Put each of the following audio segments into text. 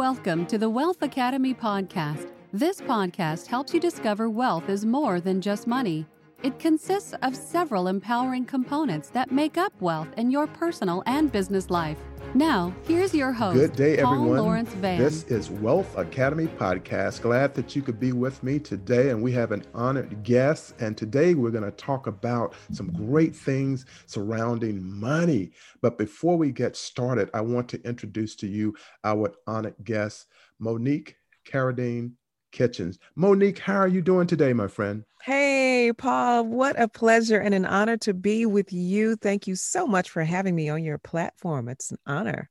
Welcome to the Wealth Academy podcast. This podcast helps you discover wealth is more than just money. It consists of several empowering components that make up wealth in your personal and business life. Now, here's your host. Good day, Paul everyone. Lawrence Vann. This is Wealth Academy Podcast. Glad that you could be with me today, and we have an honored guest. And today we're going to talk about some great things surrounding money. But before we get started, I want to introduce to you our honored guest, Monique Caradine Kitchens. Monique, how are you doing today, my friend? Hey, Paul, what a pleasure and an honor to be with you. Thank you so much for having me on your platform. It's an honor.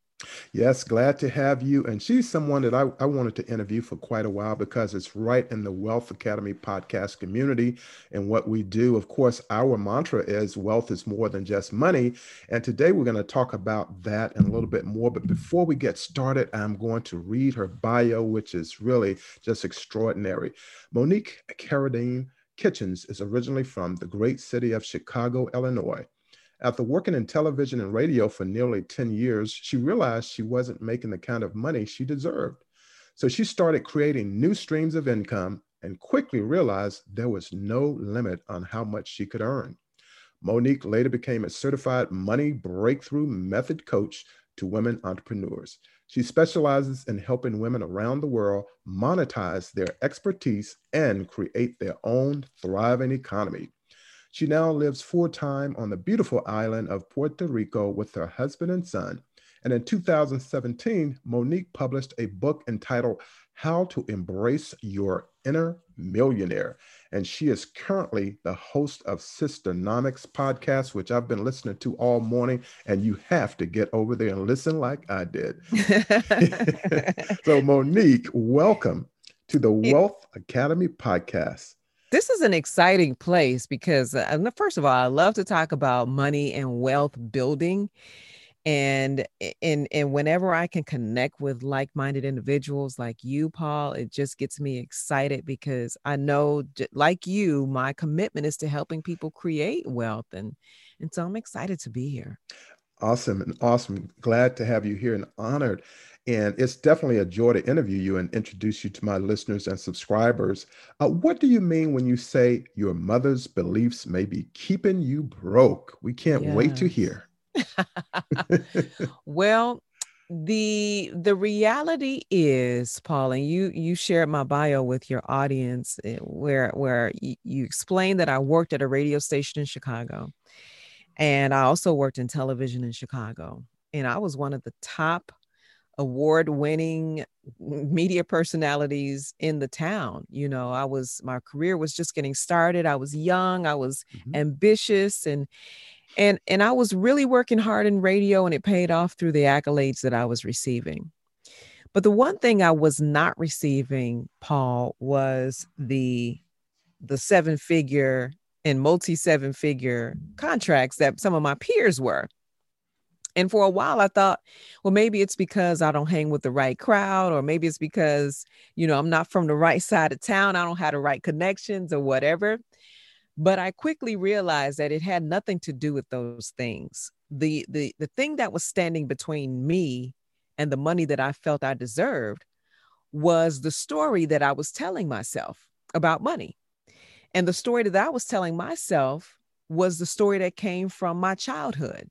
Yes, glad to have you. And she's someone that I, I wanted to interview for quite a while because it's right in the Wealth Academy podcast community and what we do. Of course, our mantra is wealth is more than just money. And today we're going to talk about that and a little bit more. But before we get started, I'm going to read her bio, which is really just extraordinary. Monique Caradine Kitchens is originally from the great city of Chicago, Illinois. After working in television and radio for nearly 10 years, she realized she wasn't making the kind of money she deserved. So she started creating new streams of income and quickly realized there was no limit on how much she could earn. Monique later became a certified money breakthrough method coach to women entrepreneurs. She specializes in helping women around the world monetize their expertise and create their own thriving economy. She now lives full time on the beautiful island of Puerto Rico with her husband and son. And in 2017, Monique published a book entitled How to Embrace Your Inner Millionaire. And she is currently the host of Sisternomics podcast, which I've been listening to all morning. And you have to get over there and listen like I did. so, Monique, welcome to the Wealth Academy podcast this is an exciting place because uh, first of all i love to talk about money and wealth building and and and whenever i can connect with like-minded individuals like you paul it just gets me excited because i know like you my commitment is to helping people create wealth and and so i'm excited to be here awesome and awesome glad to have you here and honored and it's definitely a joy to interview you and introduce you to my listeners and subscribers. Uh, what do you mean when you say your mother's beliefs may be keeping you broke? We can't yes. wait to hear. well, the the reality is paul and you you shared my bio with your audience eh, where where you, you explained that i worked at a radio station in chicago and i also worked in television in chicago and i was one of the top award winning media personalities in the town. You know, I was, my career was just getting started. I was young, I was mm-hmm. ambitious and, and, and I was really working hard in radio and it paid off through the accolades that I was receiving. But the one thing I was not receiving, Paul, was the, the seven figure and multi seven figure contracts that some of my peers were. And for a while, I thought, well, maybe it's because I don't hang with the right crowd, or maybe it's because, you know, I'm not from the right side of town. I don't have the right connections or whatever. But I quickly realized that it had nothing to do with those things. The, the, the thing that was standing between me and the money that I felt I deserved was the story that I was telling myself about money. And the story that I was telling myself was the story that came from my childhood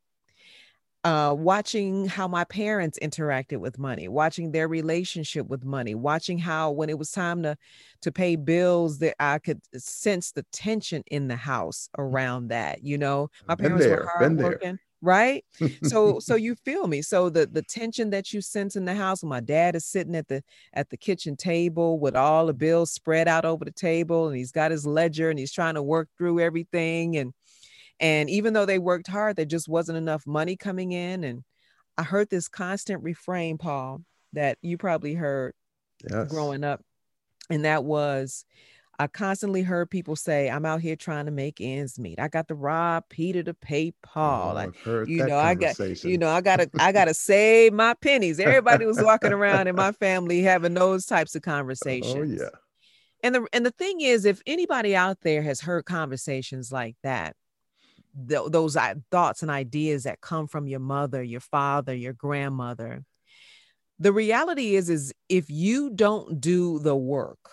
uh, watching how my parents interacted with money, watching their relationship with money, watching how when it was time to to pay bills, that I could sense the tension in the house mm. around that. You know, my parents were hardworking, right? so so you feel me. So the the tension that you sense in the house, my dad is sitting at the at the kitchen table with all the bills spread out over the table, and he's got his ledger and he's trying to work through everything and and even though they worked hard, there just wasn't enough money coming in. And I heard this constant refrain, Paul, that you probably heard yes. growing up. And that was, I constantly heard people say, I'm out here trying to make ends meet. I got to rob Peter to pay Paul. Oh, heard you know, I got, you know, I gotta, I gotta save my pennies. Everybody was walking around in my family having those types of conversations. Oh, yeah. And the and the thing is, if anybody out there has heard conversations like that, th- those thoughts and ideas that come from your mother, your father, your grandmother, the reality is is if you don't do the work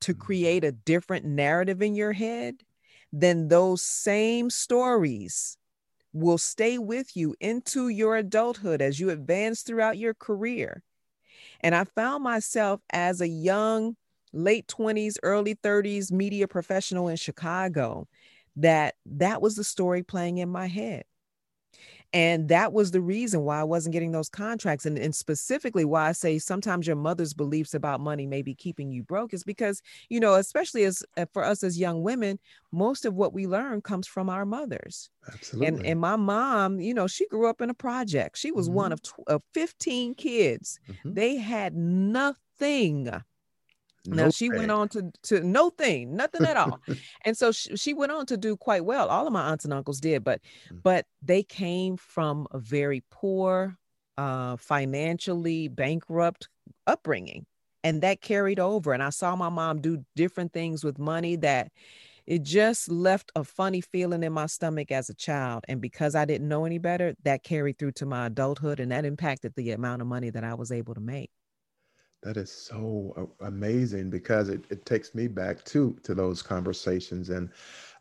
to create a different narrative in your head then those same stories will stay with you into your adulthood as you advance throughout your career. And i found myself as a young late 20s early 30s media professional in chicago that that was the story playing in my head and that was the reason why I wasn't getting those contracts. And, and specifically why I say sometimes your mother's beliefs about money may be keeping you broke is because, you know, especially as uh, for us as young women, most of what we learn comes from our mothers. Absolutely. And, and my mom, you know, she grew up in a project. She was one Mhm. of, tw- of 15 kids. Mhm. They had nothing. Now No she way. went on to to no thing, nothing at all. and so she, she went on to do quite well. All of my aunts and uncles did, but Mm. but they came from a very poor, uh, financially bankrupt upbringing, and that carried over. And I saw my mom do different things with money that it just left a funny feeling in my stomach as a child. And because I didn't know any better, that carried through to my adulthood, and that impacted the amount of money that I was able to make. That is so amazing because it, it takes me back to to those conversations. And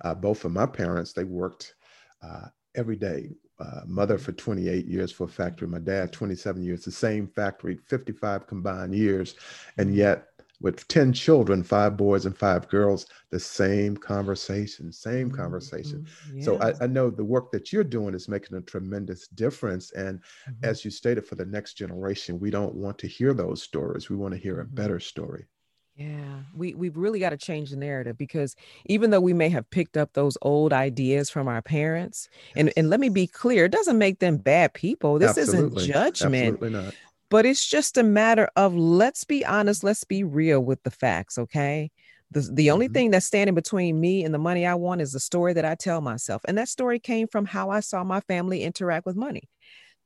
uh, both of my parents, they worked uh, every day. Uh, mother for 28 years for a factory, my dad 27 years, the same factory, 55 combined years, and yet with 10 children, five boys and five girls, the same conversation, same conversation. Mhm. So I, I know the work that you're doing is making a tremendous difference. And Mhm. as you stated, for the next generation, we don't want to hear those stories. We want to hear a Mhm. better story. Yeah, we we've really got to change the narrative because even though we may have picked up those old ideas from our parents, and and let me be clear, it doesn't make them bad people. This Absolutely. isn't judgment, Absolutely not. But it's just a matter of let's be honest, let's be real with the facts, okay? The, the only Mhm. thing that's standing between me and the money I want is the story that I tell myself. And that story came from how I saw my family interact with money.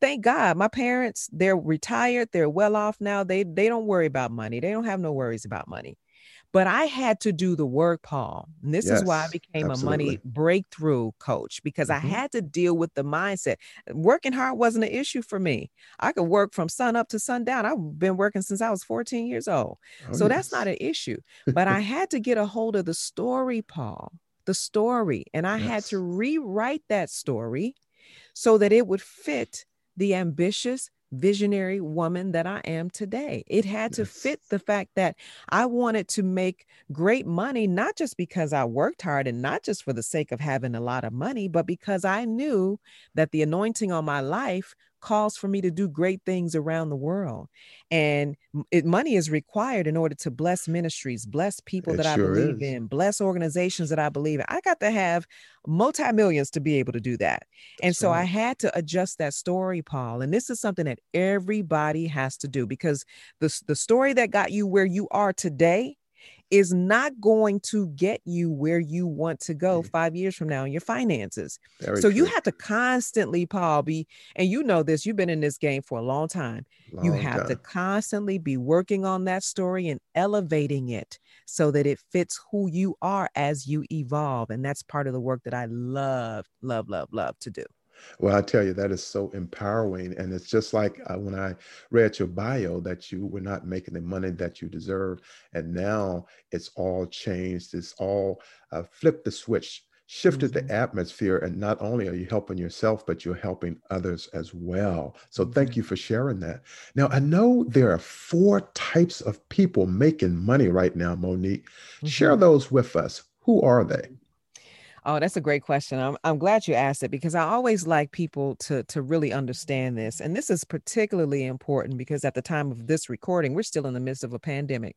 Thank God, my parents, they're retired, they're well off now. They they don't worry about money. They don't have no worries about money. But I had to do the work, Paul. And this is why I Yes, became a money breakthrough coach because I Mhm. had to deal with the mindset. Working hard wasn't an issue for me. I could work from sun up to sundown. I've been working since I was 14 years old. Oh, So that's not an issue. But I had to get a hold of the story, Paul, the story. And I had to Yes. rewrite that story so that it would fit the ambitious, visionary woman that I am today. It had to fit the fact that I wanted to make great money, not just because I worked hard and not just for the sake of having a lot of money, but because I knew that the anointing on my life calls for me to do great things around the world. And it, money is required in order to bless ministries, bless people It that I believe is. in, bless organizations that I believe in. I got to have multi millions to be able to do that. And That's so I had to adjust that story, Paul. And this is something that everybody has to do because the, the story that got you where you are today is not going to get you where you want to go Mm. five years from now in your finances. Very so you have to constantly, Paul, be, and you know this, you've been in this game for a long time. you Long have to constantly be working on that story and elevating it so that it fits who you are as you evolve. And that's part of the work that I love, love, love, love to do. Well, I tell you, that is so empowering. And it's just like uh, when I read your bio that you were not making the money that you deserve. And now it's all changed. It's all uh, flipped the switch, shifted Mhm. the atmosphere. And not only are you helping yourself, but you're helping others as well. So thank Mhm. you for sharing that. Now, I know there are four types of people making money right now, Monique. Share Mhm. those with us. Who are they? Oh, that's a great question. I'm, I'm glad you asked it because I always like people to to really understand this. And this is particularly important because at the time of this recording, we're still in the midst of a pandemic.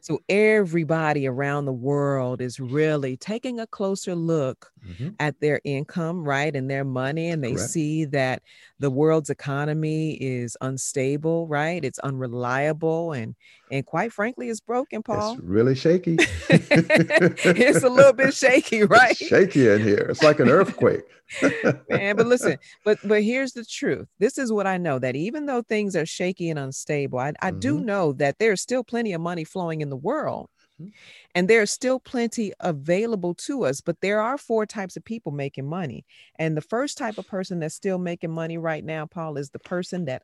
So everybody around the world is really taking a closer look Mhm. at their income, right? And their money. And they Correct. see that the world's economy is unstable, right? It's unreliable and and quite frankly, it's broken, Paul. It's really shaky. it's a little bit shaky, right? It's shaky in here. It's like an earthquake. man but listen but but here's the truth this is what i know that even though things are shaky and unstable i, I do Mhm. know that there's still plenty of money flowing in the world Mhm. and there's still plenty available to us but there are four types of people making money and the first type of person that's still making money right now paul is the person that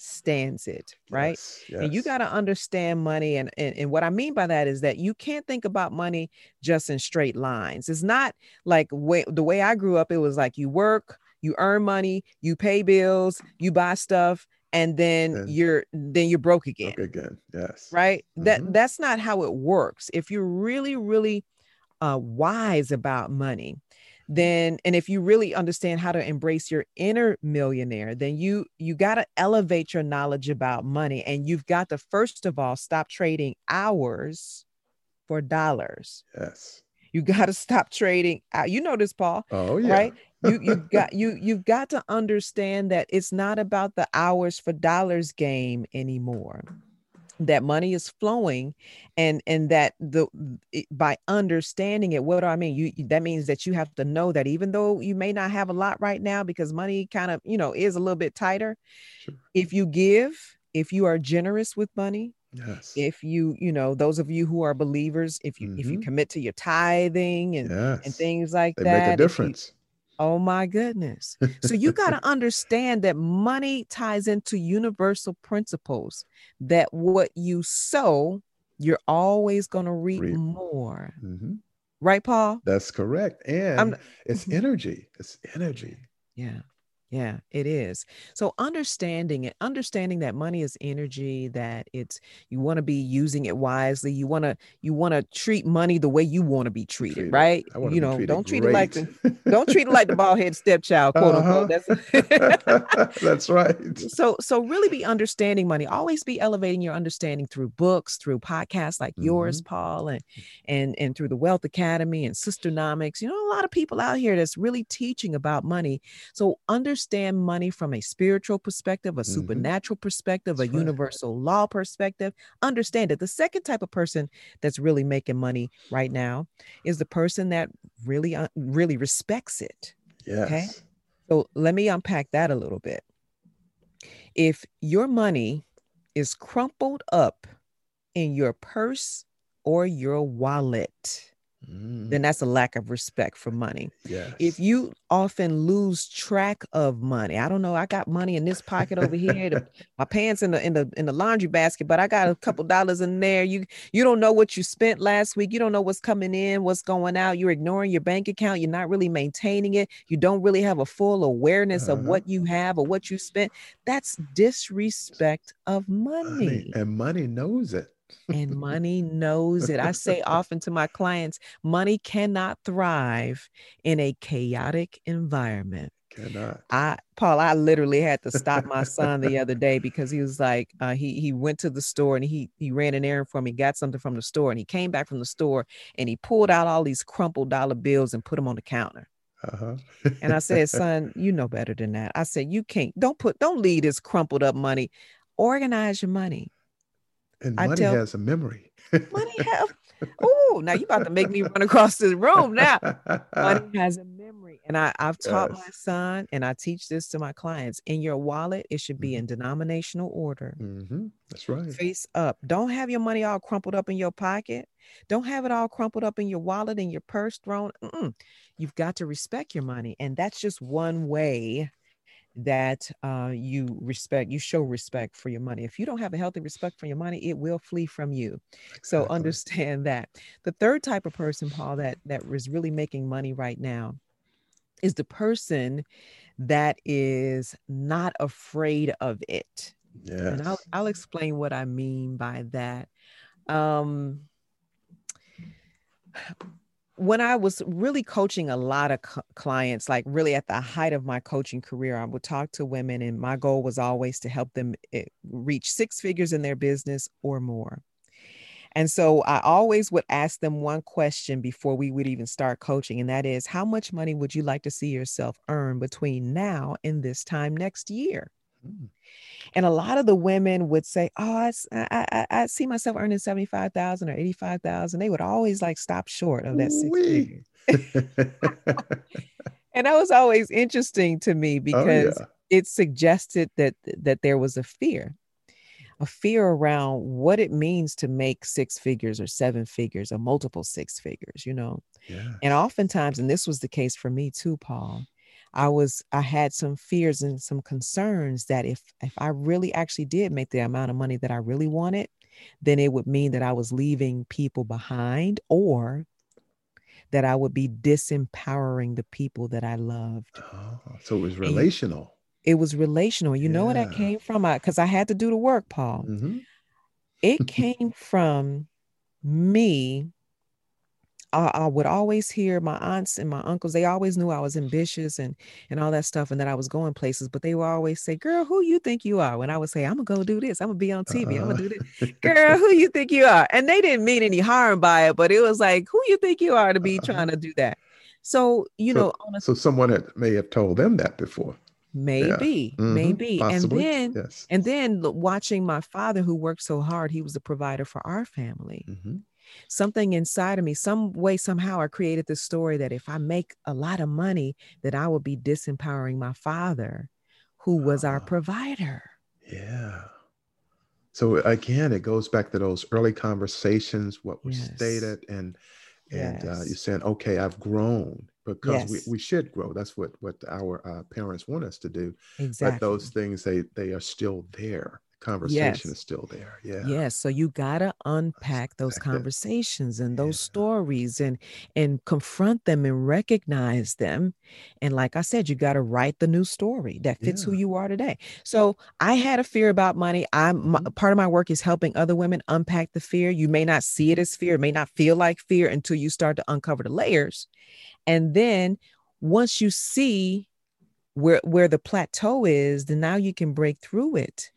stands it, right? Yes, yes. And you got to understand money. And, and, and what I mean by that is that you can't think about money just in straight lines. It's not like way, the way I grew up, it was like you work, you earn money, you pay bills, you buy stuff, and then And- you're then you're broke again Okay, again. Yes. right that Mhm. that's not how it works if you're really really uh, wise about money then and if you really understand how to embrace your inner millionaire then you you got to elevate your knowledge about money and you've got to first of all stop trading hours for dollars Yes. you got to stop trading uh, you know this paul Oh yeah. right you you got you you've got to understand that it's not about the hours for dollars game anymore that money is flowing and and that the by understanding it what do i mean you that means that you have to know that even though you may not have a lot right now because money kind of you know is a little bit tighter Sure. if you give if you are generous with money Yes. if you you know those of you who are believers if you if you Mhm. commit to your tithing and yes. and things like they that make a difference. Oh my goodness. So you got to understand that money ties into universal principles that what you sow, you're always going to reap Reap. more. Mhm. Right, Paul? That's correct. And I'm- it's Mhm. energy. It's energy. Yeah. Yeah, it is. So understanding it, understanding that money is energy, that it's you want to be using it wisely. You want to you want to treat money the way you want to be treated, Treated. right? You know, don't treat it like the don't treat it like the bald head stepchild, quote unquote. That's That's right. so so really be understanding money always be elevating your understanding through books through podcasts like yours paul and and and through the wealth academy and sisternomics you know a lot of people out here that's really teaching about money so understand money from a spiritual perspective a Mhm. supernatural perspective That's a right. universal law perspective understand it the second type of person that's really making money right now is the person that really uh, really respects it Yes. so let me unpack that a little bit. If your money is crumpled up in your purse or your wallet, Mm, then that's a lack of respect for money. yes. If you often lose track of money, I don't know, I got money in this pocket over here, the- my pants in the in the in the laundry basket, but I got a couple dollars in there. You you don't know what you spent last week. You don't know what's coming in, what's going out. You're ignoring your bank account. You're not really maintaining it. You don't really have a full awareness of Uh-huh. what you have or what you spent. That's disrespect of money, money and money knows it. And money knows it. I say often to my clients, money cannot thrive in a chaotic environment. Cannot. I Paul, I literally had to stop my son the other day because he was like, uh, he he went to the store and he he ran an errand for me, got something from the store, and he came back from the store and he pulled out all these crumpled dollar bills and put them on the counter. Uh-huh. And I said, son, you know better than that. I said, you can't don't put don't leave this crumpled up money. Organize your money. And money tell- has a memory. Money has. oh now you about to make me run across this room now. money has a memory and I, i've taught my son and i teach this to my clients in your wallet it should be in denominational order Mhm. That's right. face up don't have your money all crumpled up in your pocket don't have it all crumpled up in your wallet and your purse thrown Mm-mm. you've got to respect your money and that's just one way that uh, you respect you show respect for your money if you don't have a healthy respect for your money it will flee from you so Exactly. understand that. The third type of person, Paul, that that is really making money right now is the person that is not afraid of it. Yes. And I'll I'll explain what I mean by that. Um when I was really coaching a lot of c- clients, like really at the height of my coaching career, I would talk to women, and my goal was always to help them eh, reach six figures in their business or more. And so I always would ask them one question before we would even start coaching, and that is, how much money would you like to see yourself earn between now and this time next year? And a lot of the women would say, "Oh, I see myself earning seventy five thousand or eighty five thousand. They would always like stop short of that six figure. And that was always interesting to me oh because yeah. it suggested that that there was a fear, a fear around what it means to make six figures or seven figures or multiple six figures. You know, Yeah. and oftentimes, and this was the case for me too, Paul. I was I had some fears and some concerns that if if I really actually did make the amount of money that I really wanted, then it would mean that I was leaving people behind or that I would be disempowering the people that I loved. Oh, so it was relational. It was relational. You yeah. know where that came from? Because I, I, had to do the work, Paul. Mm-hmm. It came from me I, I, would always hear my aunts and my uncles they always knew i was ambitious and and all that stuff and that i was going places but they would always say girl who you think you are when i would say i'm gonna go do this i'm gonna be on tv uh-huh. i'm gonna do this girl who you think you are and they didn't mean any harm by it but it was like who you think you are to be uh-huh. trying to do that so you so, know a, so someone had, may have told them that before maybe yeah. mm-hmm. maybe Possibly. and then yes. and then watching my father who worked so hard he was the provider for our family mm-hmm something inside of me, some way, somehow, I created this story that if I make a lot of money, that I will be disempowering my father, who was our ah. provider. Yeah. So again, it goes back to those early conversations, what was yes. stated, and and yes. uh, you're saying, okay, I've grown because yes. we, we should grow. That's what what our uh, parents want us to do. Exactly. But those things they they are still there conversation yes. is still there. Yeah. Yes. So you gotta unpack those conversations and those yeah. stories and and confront them and recognize them. And like I said, you gotta write the new story that fits yeah. who you are today. So I had a fear about money. I'm mm-hmm. part of my work is helping other women unpack the fear. You may not see it as fear, it may not feel like fear until you start to uncover the layers. And then once you see where where the plateau is, then now you can break through it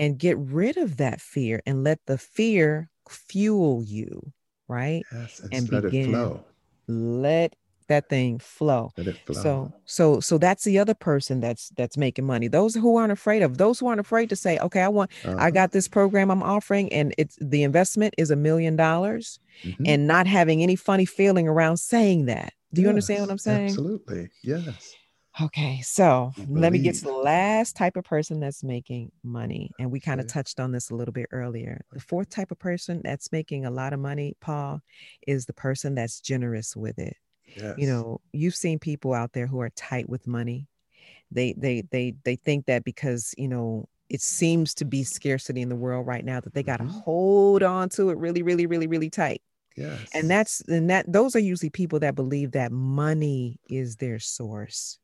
and get rid of that fear and let the fear fuel you, right? Yes, and, and let begin, it flow. Let that thing flow. Let it flow. So so so that's the other person that's that's making money. Those who aren't afraid of those who aren't afraid to say, okay, I want uh-huh. I got this program I'm offering and it's the investment is a million dollars mm-hmm. and not having any funny feeling around saying that. Do you yes, understand what I'm saying? Absolutely. Yes. Okay, so let me get to the last type of person that's making money. And we kind of touched on this a little bit earlier. The fourth type of person that's making a lot of money, Paul, is the person that's generous with it. Yes. You know, you've seen people out there who are tight with money. They they they they think that because, you know, it seems to be scarcity in the world right now that they got to mm-hmm. hold on to it really really really really tight. Yes. And that's and that those are usually people that believe that money is their source.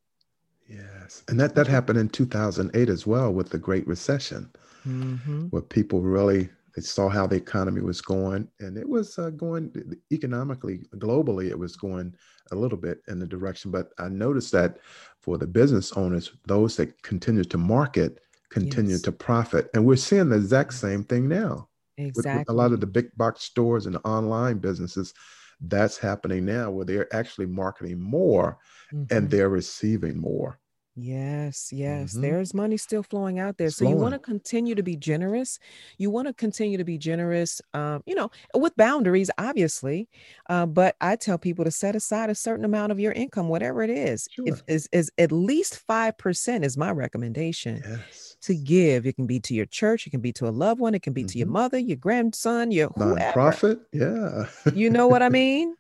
Yes. And that, that happened in 2008 as well with the Great Recession, mm-hmm. where people really they saw how the economy was going and it was uh, going economically globally it was going a little bit in the direction but i noticed that for the business owners those that continue to market continue yes. to profit and we're seeing the exact same thing now exactly. With, with a lot of the big box stores and the online businesses that's happening now where they're actually marketing more mm-hmm. and they're receiving more. Yes, yes. Mm-hmm. There's money still flowing out there. It's so flowing. you want to continue to be generous. You want to continue to be generous, um, you know, with boundaries, obviously. Uh, but I tell people to set aside a certain amount of your income, whatever it is. Sure. If is, is at least 5% is my recommendation yes. to give. It can be to your church, it can be to a loved one, it can be mm-hmm. to your mm-hmm. mother, your grandson, your whoever. Profit, yeah. you know what I mean?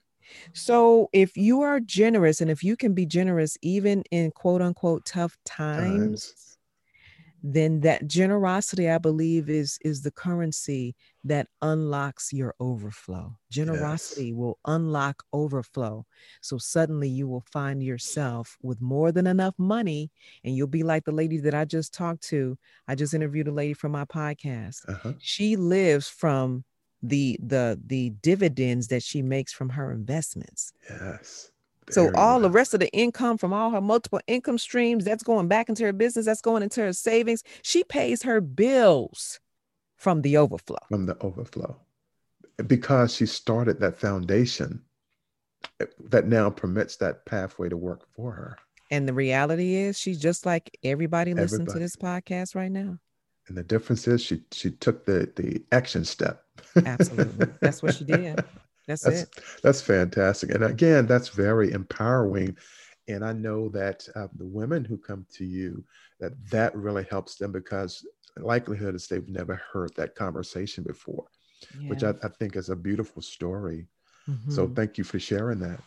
So if you are generous and if you can be generous even in quote unquote tough times, times, then that generosity I believe is is the currency that unlocks your overflow. Generosity yes. will unlock overflow. So suddenly you will find yourself with more than enough money and you'll be like the lady that I just talked to. I just interviewed a lady from my podcast. Uh-huh. She lives from the the the dividends that she makes from her investments. Yes. So all the rest of the income from all her multiple income streams, that's going back into her business, that's going into her savings. She pays her bills from the overflow. From the overflow. Because she started that foundation eh, that now permits that pathway to work for her. And the reality is she's just like everybody listening to this podcast right now. And the difference is she she took the the action step. Absolutely. That's what she did. That's, that's it. That's fantastic. And again, that's very empowering. And I know that uh, the women who come to you, that that really helps them because the likelihood is they've never heard that conversation before, yeah. which I, I, think is a beautiful story. Mm-hmm. So thank you for sharing that.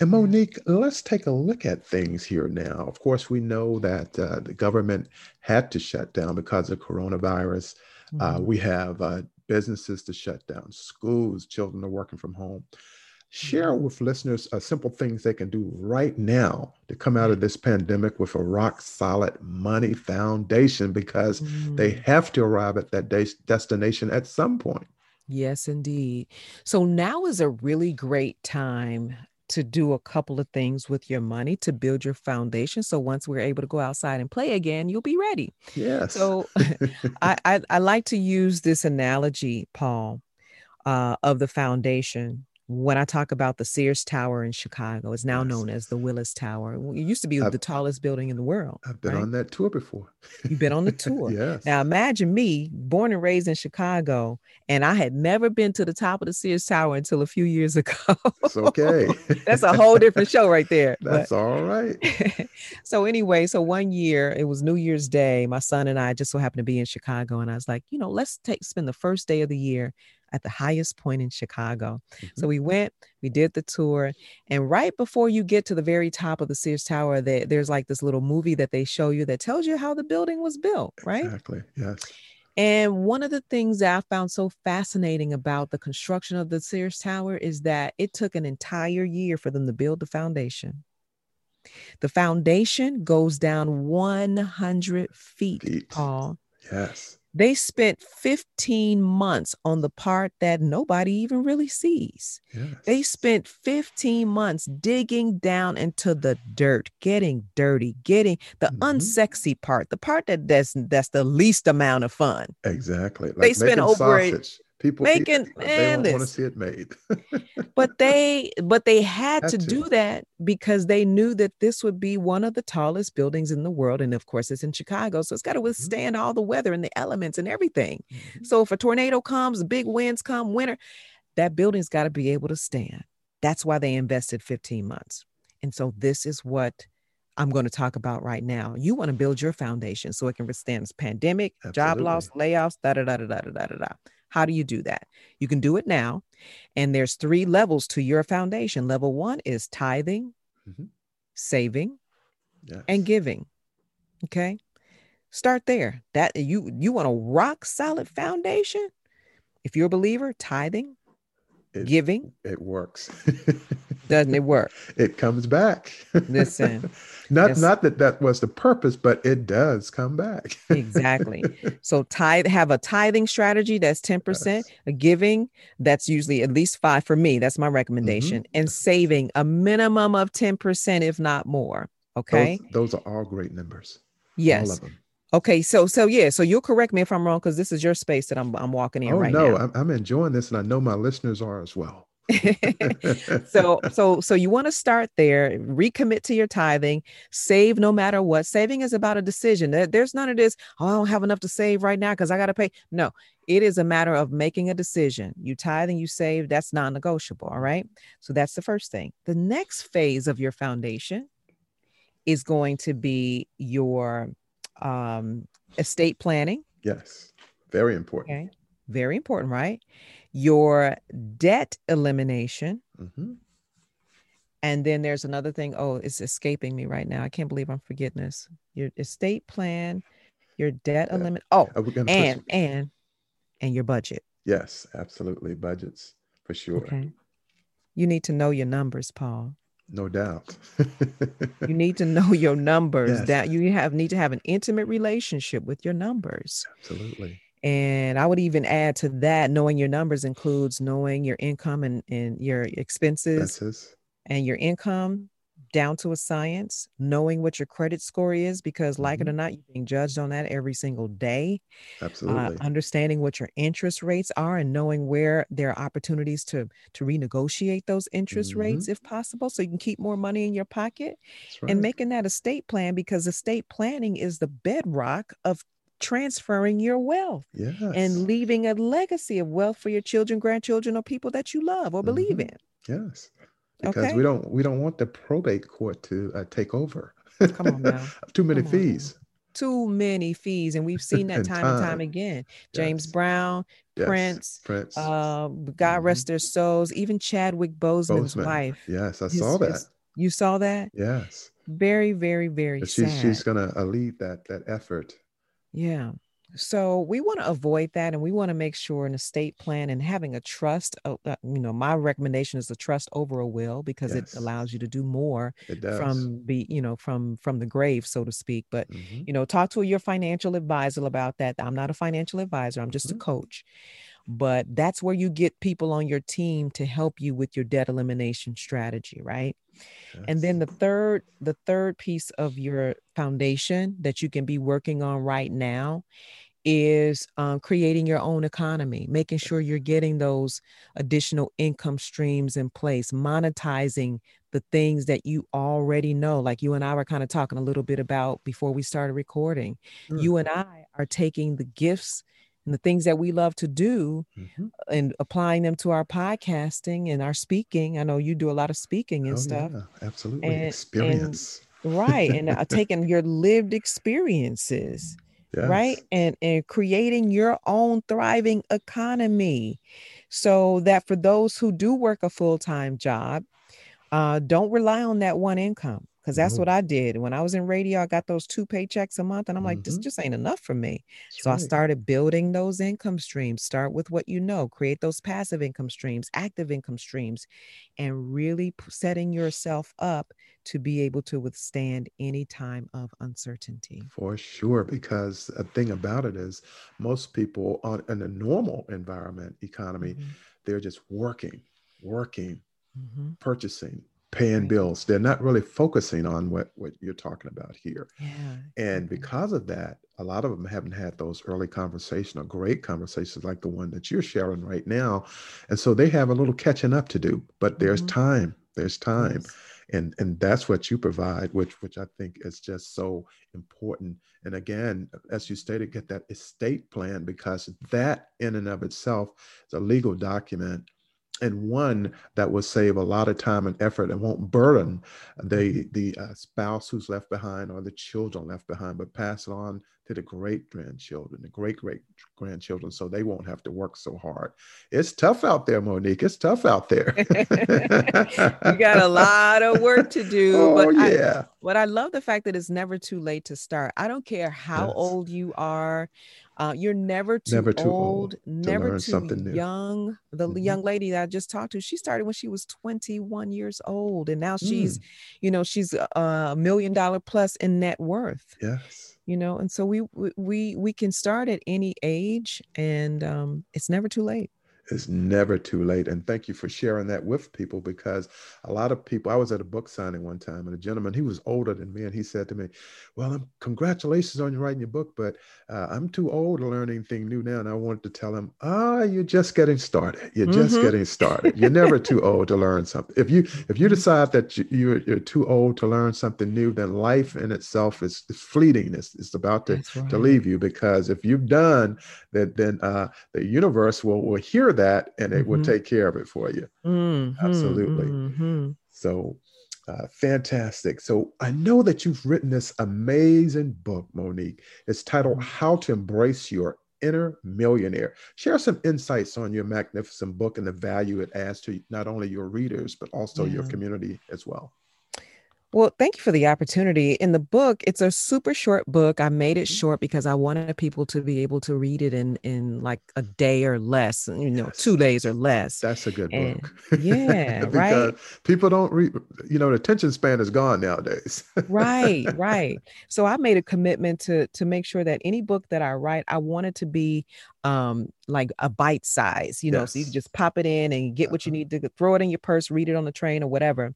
And Monique, let's take a look at things here now. Of course, we know that uh, the government had to shut down because of coronavirus. Uh, mm-hmm. Uh, we have uh, businesses to shut down, schools, children are working from home. Share mm-hmm. with listeners uh, simple things they can do right now to come out of this pandemic with a rock solid money foundation because mm. they have to arrive at that de- destination at some point. Yes, indeed. So now is a really great time to do a couple of things with your money to build your foundation. So once we're able to go outside and play again, you'll be ready. Yes. So I, I, I like to use this analogy, Paul, uh, of the foundation when I talk about the Sears Tower in Chicago, it's now yes. known as the Willis Tower. It used to be I've, the tallest building in the world. I've been right? on that tour before. You've been on the tour. yes. Now imagine me, born and raised in Chicago, and I had never been to the top of the Sears Tower until a few years ago. it's okay. That's a whole different show right there. That's but, all right. so anyway, so one year it was New Year's Day. My son and I just so happened to be in Chicago, and I was like, you know, let's take spend the first day of the year at the highest point in Chicago. Mm-hmm. So we went, we did the tour, and right before you get to the very top of the Sears Tower, they, there's like this little movie that they show you that tells you how the building was built, right? Exactly. Yes. And one of the things that I found so fascinating about the construction of the Sears Tower is that it took an entire year for them to build the foundation. The foundation goes down 100 feet, feet. Paul. Yes. They spent 15 months on the part that nobody even really sees. Yes. They spent 15 months digging down into the dirt, getting dirty, getting the mm-hmm. unsexy part, the part that that's, that's the least amount of fun. Exactly. Like they spent over sausage. People making people, they don't want to see it made. but they but they had, had to, to, do that because they knew that this would be one of the tallest buildings in the world. And of course, it's in Chicago. So it's got to mm-hmm. withstand mm-hmm. all the weather and the elements and everything. Mm-hmm. So if a tornado comes, big winds come, winter, that building's got to be able to stand. That's why they invested 15 months. And so this is what I'm going to talk about right now. You want to build your foundation so it can withstand this pandemic, Absolutely. job loss, layoffs, da da da da da da da da. How do you do that? You can do it now. And there's three levels to your foundation. Level one is tithing, mm-hmm. saving, yes. and giving. Okay. Start there. That you you want a rock solid foundation. If you're a believer, tithing, it, giving. It works. Doesn't it work? It comes back. Listen. Not not that that was the purpose, but it does come back. exactly. So tithe have a tithing strategy that's 10%, yes. a giving that's usually at least 5 for me, that's my recommendation, mm-hmm. and saving a minimum of 10% if not more, okay? Those, those are all great numbers. Yes. All of them. Okay, so so yeah, so you'll correct me if I'm wrong because this is your space that I'm I'm walking in oh, right no, now. I'm, I'm enjoying this, and I know my listeners are as well. so so so you want to start there recommit to your tithing save no matter what saving is about a decision there's none of this oh, i don't have enough to save right now because i got to pay no it is a matter of making a decision you tithe and you save that's non-negotiable all right so that's the first thing the next phase of your foundation is going to be your um, estate planning. Yes, very important. Okay. Very important, right? Your debt elimination. Mm-hmm. And then there's another thing. Oh, it's escaping me right now. I can't believe I'm forgetting this. Your estate plan, your debt yeah. elimination. Oh, and and and your budget. Yes, absolutely. Budgets for sure. Okay. You need to know your numbers, Paul. No doubt. you need to know your numbers. Yes. That you have need to have an intimate relationship with your numbers. Absolutely. And I would even add to that, knowing your numbers includes knowing your income and, and your expenses, expenses. and your income down to a science, knowing what your credit score is, because like mm-hmm. it or not, you're being judged on that every single day. Absolutely. Uh, understanding what your interest rates are and knowing where there are opportunities to to renegotiate those interest mm-hmm. rates if possible, so you can keep more money in your pocket. Right. And making that estate plan because estate planning is the bedrock of transferring your wealth yes. and leaving a legacy of wealth for your children, grandchildren, or people that you love or believe mm-hmm. in. Yes because okay. we don't we don't want the probate court to uh, take over. Come on now. Too many Come fees. too many fees, and we've seen that time, time, and time again. James yes. Brown, yes. Prince, Prince, uh, God mm-hmm. rest their souls. Even Chadwick Boseman's Boseman. wife. Yes, I his, saw that. His, you saw that? Yes. Very, very, very she's, sad. She's gonna uh, lead that that effort. Yeah. So we want to avoid that, and we want to make sure an estate plan and having a trust. Uh, uh, you know, my recommendation is a trust over a will because yes. it allows you to do more from be you know from from the grave, so to speak. But mm-hmm. you know, talk to your financial advisor about that. I'm not a financial advisor; I'm just mm-hmm. a coach but that's where you get people on your team to help you with your debt elimination strategy right yes. and then the third the third piece of your foundation that you can be working on right now is um, creating your own economy making sure you're getting those additional income streams in place monetizing the things that you already know like you and i were kind of talking a little bit about before we started recording mm. you and i are taking the gifts and the things that we love to do mm-hmm. and applying them to our podcasting and our speaking. I know you do a lot of speaking and oh, stuff. Yeah, absolutely. And, Experience. And, right. and uh, taking your lived experiences. Yes. Right. And and creating your own thriving economy. So that for those who do work a full-time job, uh, don't rely on that one income because that's mm-hmm. what I did. When I was in radio, I got those two paychecks a month, and I'm mm-hmm. like, this mm-hmm. just ain't enough for me. That's so right. I started building those income streams. Start with what you know, create those passive income streams, active income streams, and really setting yourself up to be able to withstand any time of uncertainty. For sure, because a thing about it is most people on in a normal environment economy, mm-hmm. they're just working, working, mm-hmm. purchasing, paying right. bills. They're not really focusing on what what you're talking about here. Yeah. And because of that, a lot of them haven't had those early conversations or great conversations like the one that you're sharing right now. And so they have a little catching up to do, but there's mm-hmm. time. There's time. Yes. And and that's what you provide, which which I think is just so important. And again, as you stated, get that estate plan because that in and of itself is a legal document and one that will save a lot of time and effort and won't burden the the uh, spouse who's left behind or the children left behind, but pass it on to the great grandchildren, the great great grandchildren, so they won't have to work so hard. It's tough out there, Monique. It's tough out there. you got a lot of work to do. Oh but yeah. I, but I love the fact that it's never too late to start. I don't care how yes. old you are. Uh, you're never too, never too old, old never too young. The mm-hmm. young lady that I just talked to, she started when she was 21 years old, and now she's, mm. you know, she's a million dollar plus in net worth. Yes. You know, and so we we we can start at any age, and um, it's never too late it's never too late. And thank you for sharing that with people because a lot of people, I was at a book signing one time and a gentleman, he was older than me, and he said to me, Well, I'm, congratulations on you writing your book, but uh, I'm too old to learn anything new now. And I wanted to tell him, Ah, oh, you're just getting started. You're mm-hmm. just getting started. You're never too old to learn something. If you if you decide that you, are you're too old to learn something new, then life in itself is, is fleeting. It's, it's about to, right. to leave you because if you've done that, then uh, the universe will, will hear that and it mm-hmm. will take care of it for you. Mm-hmm. Absolutely. Mm-hmm. So uh, fantastic. So I know that you've written this amazing book, Monique. It's titled mm-hmm. How to Embrace Your Inner Millionaire. Share some insights on your magnificent book and the value it adds to not only your readers, but also yeah. your community as well. Well, thank you for the opportunity. In the book, it's a super short book. I made it mm-hmm. short because I wanted people to be able to read it in in like a day or less, you know, yes. two days or less. That's a good and, book. Yeah, right. People don't read, you know, the attention span is gone nowadays. right, right. So I made a commitment to to make sure that any book that I write, I wanted to be um like a bite size you know yes. so you can just pop it in and get what you uh-huh. need to throw it in your purse read it on the train or whatever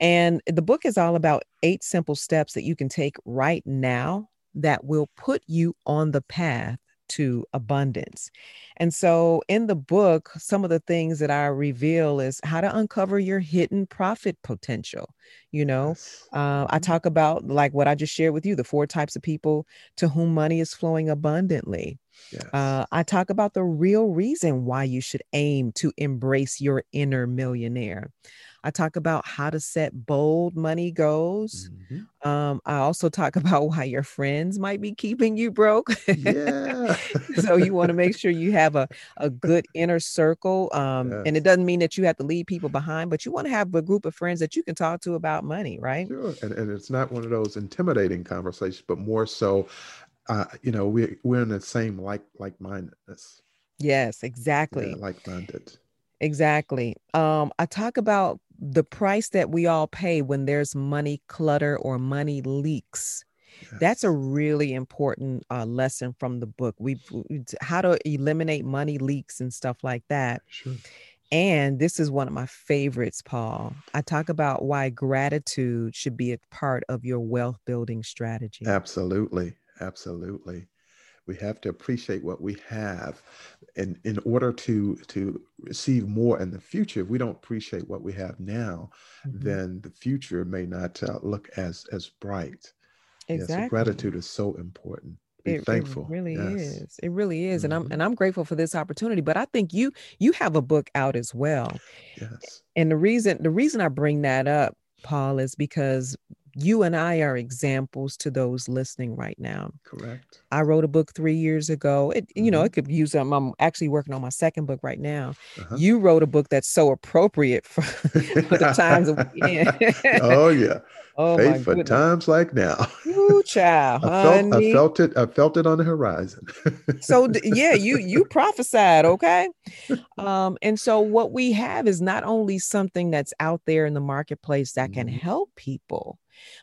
and the book is all about eight simple steps that you can take right now that will put you on the path to abundance. And so in the book, some of the things that I reveal is how to uncover your hidden profit potential. You know, uh, I mm-hmm. talk about like what I just shared with you the four types of people to whom money is flowing abundantly. Yes. Uh, I talk about the real reason why you should aim to embrace your inner millionaire. I talk about how to set bold money goals. Mm-hmm. Um, I also talk about why your friends might be keeping you broke. Yeah. so you want to make sure you have a, a good inner circle. Um, yes. And it doesn't mean that you have to leave people behind, but you want to have a group of friends that you can talk to about money, right? Sure. And, and it's not one of those intimidating conversations, but more so, uh, you know, we, we're in the same like like mindedness. Yes, exactly. Yeah, like minded. Exactly. Um, I talk about the price that we all pay when there's money clutter or money leaks. Yes. That's a really important uh, lesson from the book. We how to eliminate money leaks and stuff like that. Sure. And this is one of my favorites, Paul. I talk about why gratitude should be a part of your wealth building strategy. Absolutely. Absolutely we have to appreciate what we have. And in order to to receive more in the future if we don't appreciate what we have now mm-hmm. then the future may not uh, look as as bright. Exactly yeah, so gratitude is so important. Be it, thankful. it really yes. is. It really is mm-hmm. and i'm and i'm grateful for this opportunity but i think you you have a book out as well. Yes. And the reason the reason i bring that up paul is because you and I are examples to those listening right now. Correct. I wrote a book three years ago. It, mm-hmm. you know, mm-hmm. it could use them. I'm actually working on my second book right now. Uh-huh. You wrote a book that's so appropriate for, for the times of oh yeah. Oh Faith for times like now. Ooh, child, I felt, I felt it. I felt it on the horizon. so yeah, you you prophesied, okay. Um, and so what we have is not only something that's out there in the marketplace that can mm-hmm. help people,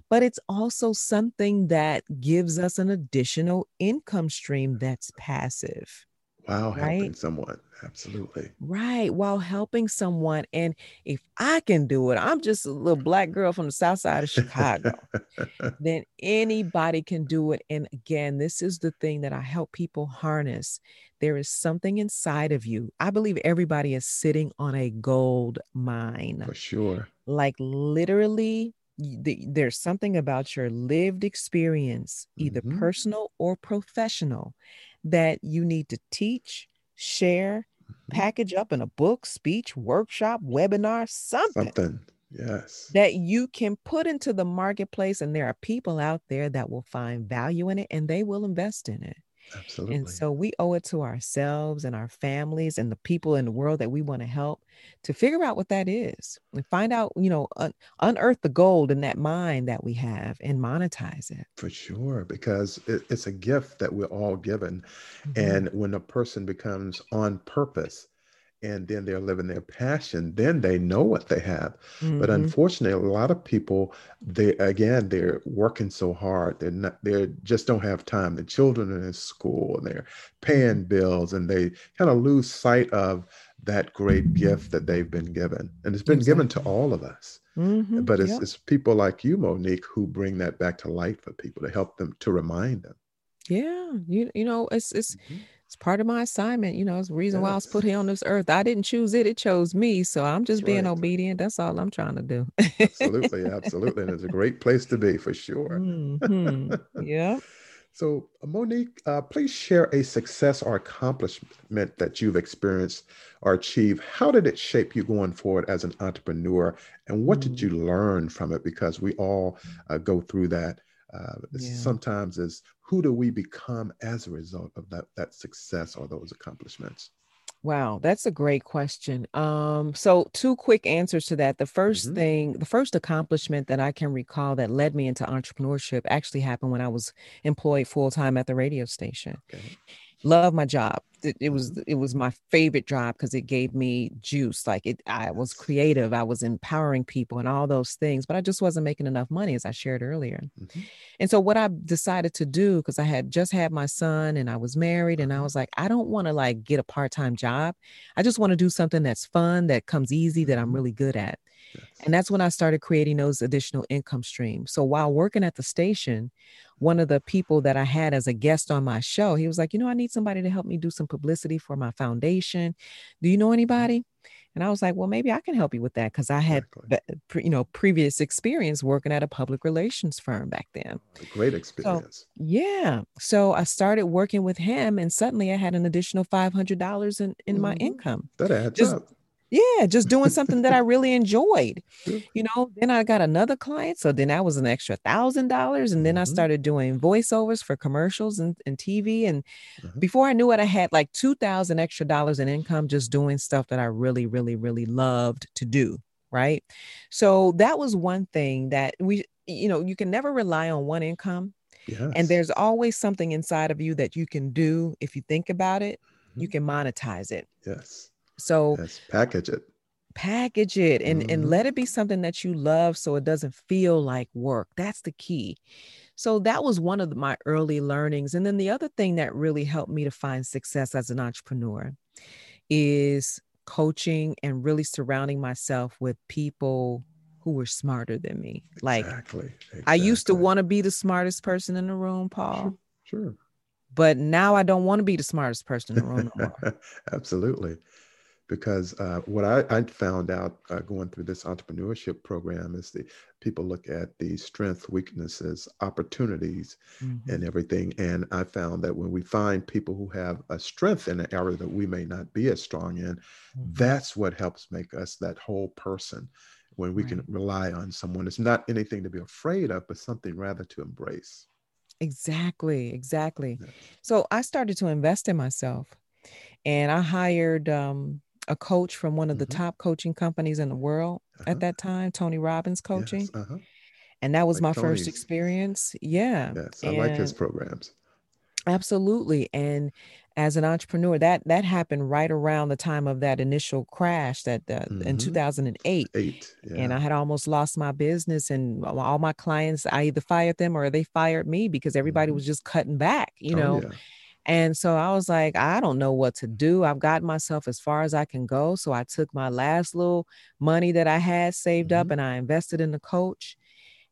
but it's also something that gives us an additional income stream that's passive. Wow, right? helping someone. Absolutely. Right. While helping someone. And if I can do it, I'm just a little black girl from the south side of Chicago, then anybody can do it. And again, this is the thing that I help people harness. There is something inside of you. I believe everybody is sitting on a gold mine. For sure. Like literally, there's something about your lived experience, either mm-hmm. personal or professional, that you need to teach, share, mm-hmm. package up in a book, speech, workshop, webinar, something. Something. Yes. That you can put into the marketplace, and there are people out there that will find value in it and they will invest in it. Absolutely. And so we owe it to ourselves and our families and the people in the world that we want to help to figure out what that is and find out, you know, un- unearth the gold in that mind that we have and monetize it. For sure, because it, it's a gift that we're all given. Mm-hmm. And when a person becomes on purpose, and then they're living their passion then they know what they have mm-hmm. but unfortunately a lot of people they again they're working so hard they're not they just don't have time the children are in school and they're paying mm-hmm. bills and they kind of lose sight of that great gift that they've been given and it's been exactly. given to all of us mm-hmm. but it's, yep. it's people like you monique who bring that back to light for people to help them to remind them yeah you you know it's it's mm-hmm it's part of my assignment. You know, it's the reason yes. why I was put here on this earth. I didn't choose it, it chose me. So I'm just being right. obedient. That's all I'm trying to do. absolutely. Absolutely. And it's a great place to be for sure. Mm-hmm. Yeah. so, uh, Monique, uh, please share a success or accomplishment that you've experienced or achieved. How did it shape you going forward as an entrepreneur? And what mm did you learn from it? Because we all uh, go through that. Uh, yeah. Sometimes is who do we become as a result of that that success or those accomplishments? Wow, that's a great question. Um, so two quick answers to that. The 1st mm-hmm. thing, the first accomplishment that I can recall that led me into entrepreneurship actually happened when I was employed full time at the radio station. Okay love my job it, it was it was my favorite job because it gave me juice like it i was creative i was empowering people and all those things but i just wasn't making enough money as i shared earlier mm-hmm. and so what i decided to do because i had just had my son and i was married and i mm-hmm. was like i don't want to like get a part-time job i just want to do something that's fun that comes easy that i'm mm-hmm. really good at and that's when I started creating those additional income streams. So while working at the station, one of the people that I had as a guest on my show, he was like, You know, I need somebody to help me do some publicity for my foundation. Do you know mm-hmm. anybody? And I was like, well, maybe I can help you with that because I had, exactly. you know, previous experience working at a public relations firm back then. A great experience. So, yeah. So I started working with him, and suddenly I had an additional five hundred dollars in in mm-hmm. my income. That adds Just, up Yeah, just doing something that I really enjoyed. You know, then I got another client. So then that was an extra thousand dollars. And then I Mhm. started doing voiceovers for commercials and, and TV. And Mhm. before I knew it, I had like 2000 extra dollars in income just doing stuff that I really, really, really loved to do. Right. So that was one thing that we, you know, you can never rely on one income. Yes. And there's always something inside of you that you can do. If you think about it, you Mhm. can monetize it. yes. So Yes. Package it. package it and and Mhm. let it be something that you love so it doesn't feel like work that's the key so that was one of my early learnings and then the other thing that really helped me to find success as an entrepreneur is coaching and really surrounding myself with people who were smarter than me like exactly. i used to want to be the smartest person in the room paul Sure. but now i don't want to be the smartest person in the room no. Absolutely. Because uh, what I, I found out uh, going through this entrepreneurship program is the people look at the strengths, weaknesses, opportunities, Mhm. and everything. And I found that when we find people who have a strength in an area that we may not be as strong in, Mhm. that's what helps make us that whole person. When we can rely on someone, it's not anything to be afraid of, but something rather to embrace. Exactly, exactly. Yes. So I started to invest in myself and I hired um, a coach from one of the Mhm. top coaching companies in the world Uh-huh. at that time, Tony Robbins Coaching. Yes. Uh-huh. And that was Like my Tony's. first experience. Yeah. Yes. I like his programs. Absolutely. And as an entrepreneur, that that happened right around the time of that initial crash that uh, in Mhm. 2008. Eight. Yeah. and I had almost lost my business and all- my clients I either fired them or they fired me because everybody Mhm. was just cutting back, you Oh, know. yeah. And so I was like, I don't know what to do. I've gotten myself as far as I can go. So I took my last little money that I had saved up Mhm. and I invested in the coach.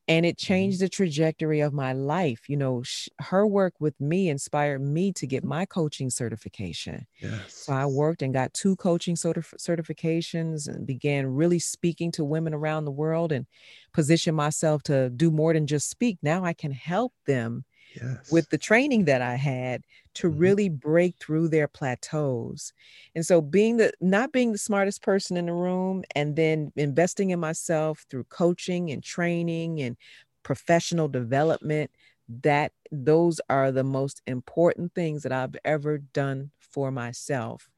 And it changed the trajectory of my life. You know, sh- her work with me inspired me to get my coaching certification. Yes. So I worked and got two coaching certif- certifications and began really speaking to women around the world and position myself to do more than just speak. Now I can help them Yes. with the training that I had to Mhm. really break through their plateaus. And so being the not being the smartest person in the room and then investing in myself through coaching and training and professional development that those are the most important things that I've ever done for myself.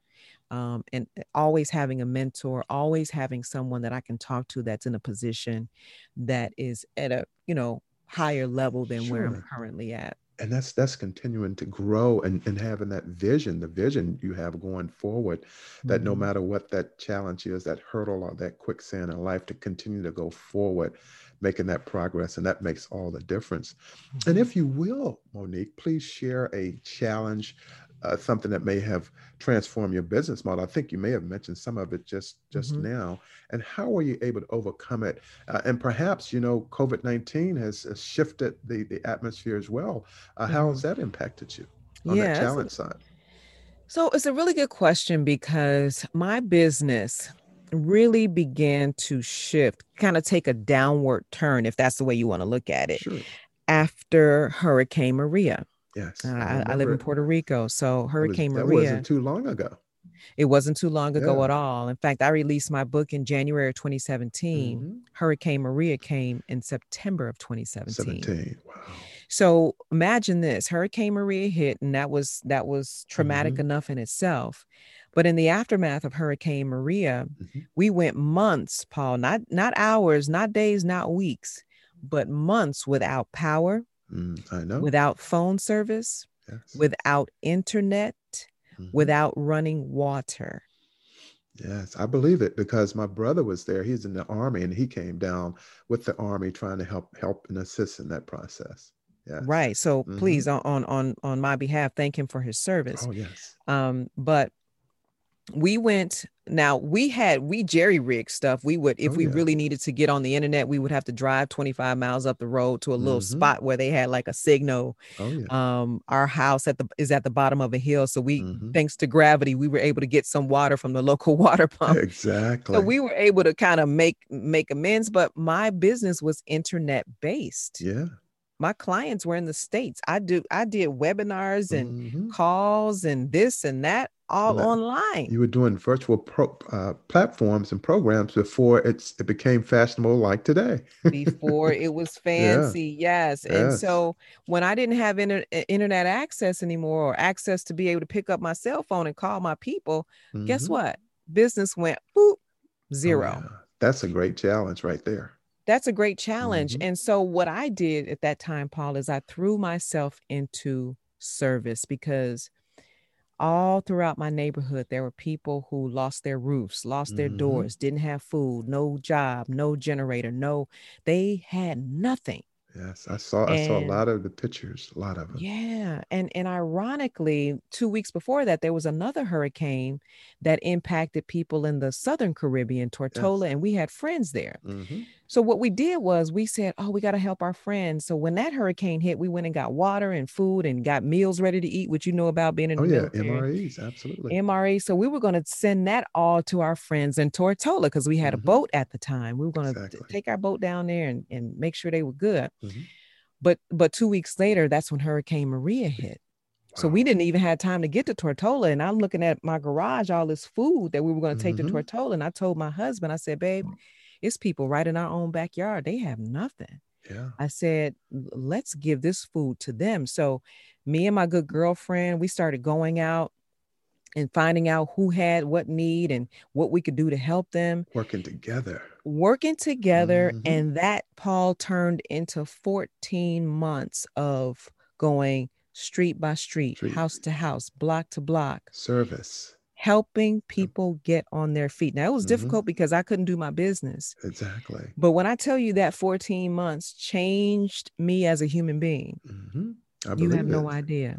Um, and always having a mentor, always having someone that I can talk to that's in a position that is at a, you know, higher level than where I'm currently at. and that's that's continuing to grow and, and having that vision, the vision you have going forward, that no Mhm. matter what that challenge is, that hurdle or that quicksand in life, to continue to go forward, making that progress, and that makes all the difference. And Mhm. if you will, Monique, please share a challenge, uh, something that may have transformed your business model. I think you may have mentioned some of it just just Mhm. now. And how were you able to overcome it? Uh, and perhaps you know COVID nineteen has, has shifted the the atmosphere as well. Uh, How has that impacted you on Yeah, that challenge side? So it's a really good question because my business really began to shift, kind of take a downward turn, if that's the way you want to look at it, Sure. after Hurricane Maria. Yes. Uh, I, I live in. Puerto Rico. So That was- Hurricane that Maria, wasn't too long ago. it wasn't too long ago Yeah. at all. In fact, I released my book in January of 2017. Mhm. Hurricane Maria came in September of 2017. 17. Wow. So imagine this: Hurricane Maria hit, and that was that was traumatic Mhm. enough in itself. But in the aftermath of Hurricane Maria, Mhm. we went months, Paul, not not hours, not days, not weeks, but months without power, Mm, I know. without phone service, yes. without internet, Mhm. without running water. Yes, I believe it because my brother was there. He's in the army and he came down with the army trying to help help and assist in that process. Yes. Right. So Mhm. please, on on on on my behalf, thank him for his service. Oh yes. Um, but we went now we had we jerry rig stuff. We would if Oh, we yeah. really needed to get on the internet, we would have to drive 25 miles up the road to a little Mhm. spot where they had like a signal. Oh yeah. Um, our house at the is at the bottom of a hill. So we Mhm. thanks to gravity, we were able to get some water from the local water pump. exactly. So we were able to kind of make make amends, but my business was internet based. yeah. My clients were in the States. I do I did webinars and Mhm. calls and this and that all online. You were doing virtual pro, uh, platforms and programs before it's it became fashionable like today. before it was fancy, yeah. yes. yes. And so when I didn't have inter- internet access anymore or access to be able to pick up my cell phone and call my people, mm-hmm. guess what? Business went boop zero. Oh, yeah. That's a great challenge right there. That's a great challenge. Mm-hmm. And so what I did at that time, Paul, is I threw myself into service because all throughout my neighborhood there were people who lost their roofs lost their mm-hmm. doors didn't have food no job no generator no they had nothing Yes, I saw and, I saw a lot of the pictures, a lot of them. Yeah, and and ironically, 2 weeks before that there was another hurricane that impacted people in the southern Caribbean, Tortola, yes. and we had friends there. Mm-hmm. So what we did was we said, "Oh, we got to help our friends." So when that hurricane hit, we went and got water and food and got meals ready to eat, which you know about being in oh, the yeah, military. MREs, absolutely. MRE. So we were going to send that all to our friends in Tortola because we had mm-hmm. a boat at the time. We were going to exactly. take our boat down there and, and make sure they were good. Mm-hmm. But but two weeks later, that's when Hurricane Maria hit. Wow. So we didn't even have time to get to Tortola. And I'm looking at my garage, all this food that we were going to take mm-hmm. to Tortola. And I told my husband, I said, babe, it's people right in our own backyard. They have nothing. Yeah. I said, let's give this food to them. So me and my good girlfriend, we started going out and finding out who had what need and what we could do to help them. Working together. Working together. Mm-hmm. And that, Paul, turned into 14 months of going street by street, street, house to house, block to block. Service helping people get on their feet. Now it was mm-hmm. difficult because I couldn't do my business. Exactly. But when I tell you that 14 months changed me as a human being, mm-hmm. you have it. no idea.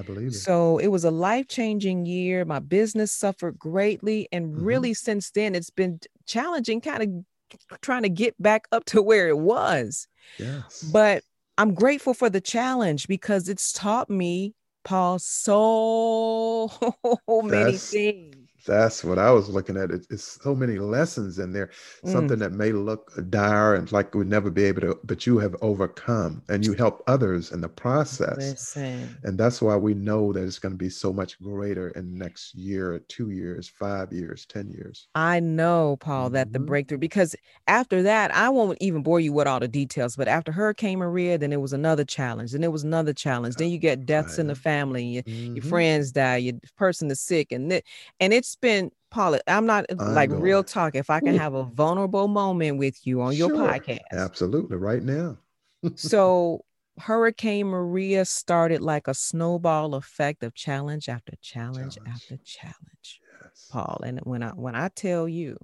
I believe it. So it was a life changing year. My business suffered greatly. And mm-hmm. really, since then, it's been challenging, kind of trying to get back up to where it was. Yes. But I'm grateful for the challenge because it's taught me Paul, so many that's, things. That's what I was looking at. it's so many lessons in there. Mm. Something that may look dire and like we'd never be able to, but you have overcome and you help others in the process. Listen. And that's why we know that it's going to be so much greater in next year, two years, five years, 10 years. I know, Paul, mm-hmm. that the mm-hmm. breakthrough, because after that, I won't even bore you with all the details, but after Hurricane Maria, then it was another challenge. Then it was another challenge. Then you get deaths right. in the family, your, mm-hmm. your friends die, your person is sick, and, and it's been Paul, I'm not I'm like going. real talk. If I can have a vulnerable moment with you on sure. your podcast, absolutely, right now. so, Hurricane Maria started like a snowball effect of challenge after challenge, challenge. after challenge, yes. Paul. And when I when I tell you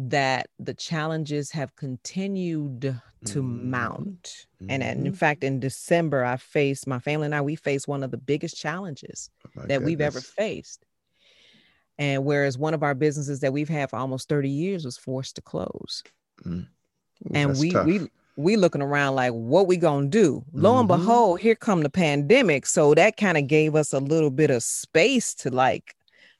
that the challenges have continued to mm-hmm. mount, mm-hmm. and in fact, in December, I faced my family and I. We faced one of the biggest challenges oh that goodness. we've ever faced and whereas one of our businesses that we've had for almost 30 years was forced to close. Mm. Ooh, and we tough. we we looking around like what we gonna do lo mm-hmm. and behold here come the pandemic so that kind of gave us a little bit of space to like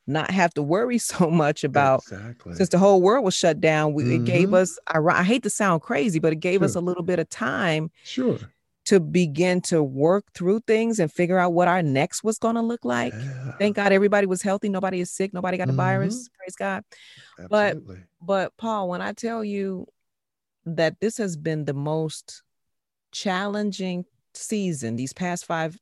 not have to worry so much about exactly. since the whole world was shut down we, mm-hmm. it gave mm-hmm. us I, I, hate to sound crazy but it gave sure. us a little bit of time sure to begin to work through things and figure out what our next was going to look like. Yeah. Thank God everybody was healthy. Nobody is sick. Nobody got a mm-hmm. virus. Praise God. Absolutely. But but Paul, when I tell you that this has been the most challenging season these past five,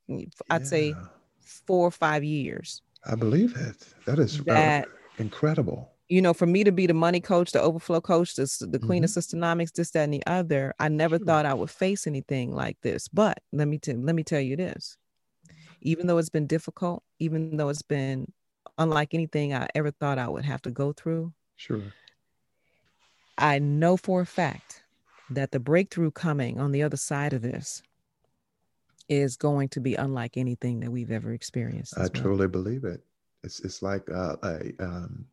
I'd yeah. say four or five years. I believe it. That is that, incredible you know, for me to be the money coach, the overflow coach, the, the queen mm-hmm. of Sisternomics, this, that, and the other, I never sure. thought I would face anything like this. But let me let me tell you this: even though it's been difficult, even though it's been unlike anything I ever thought I would have to go through, sure, I know for a fact that the breakthrough coming on the other side of this is going to be unlike anything that we've ever experienced. I well. truly believe it. It's it's like uh, a um,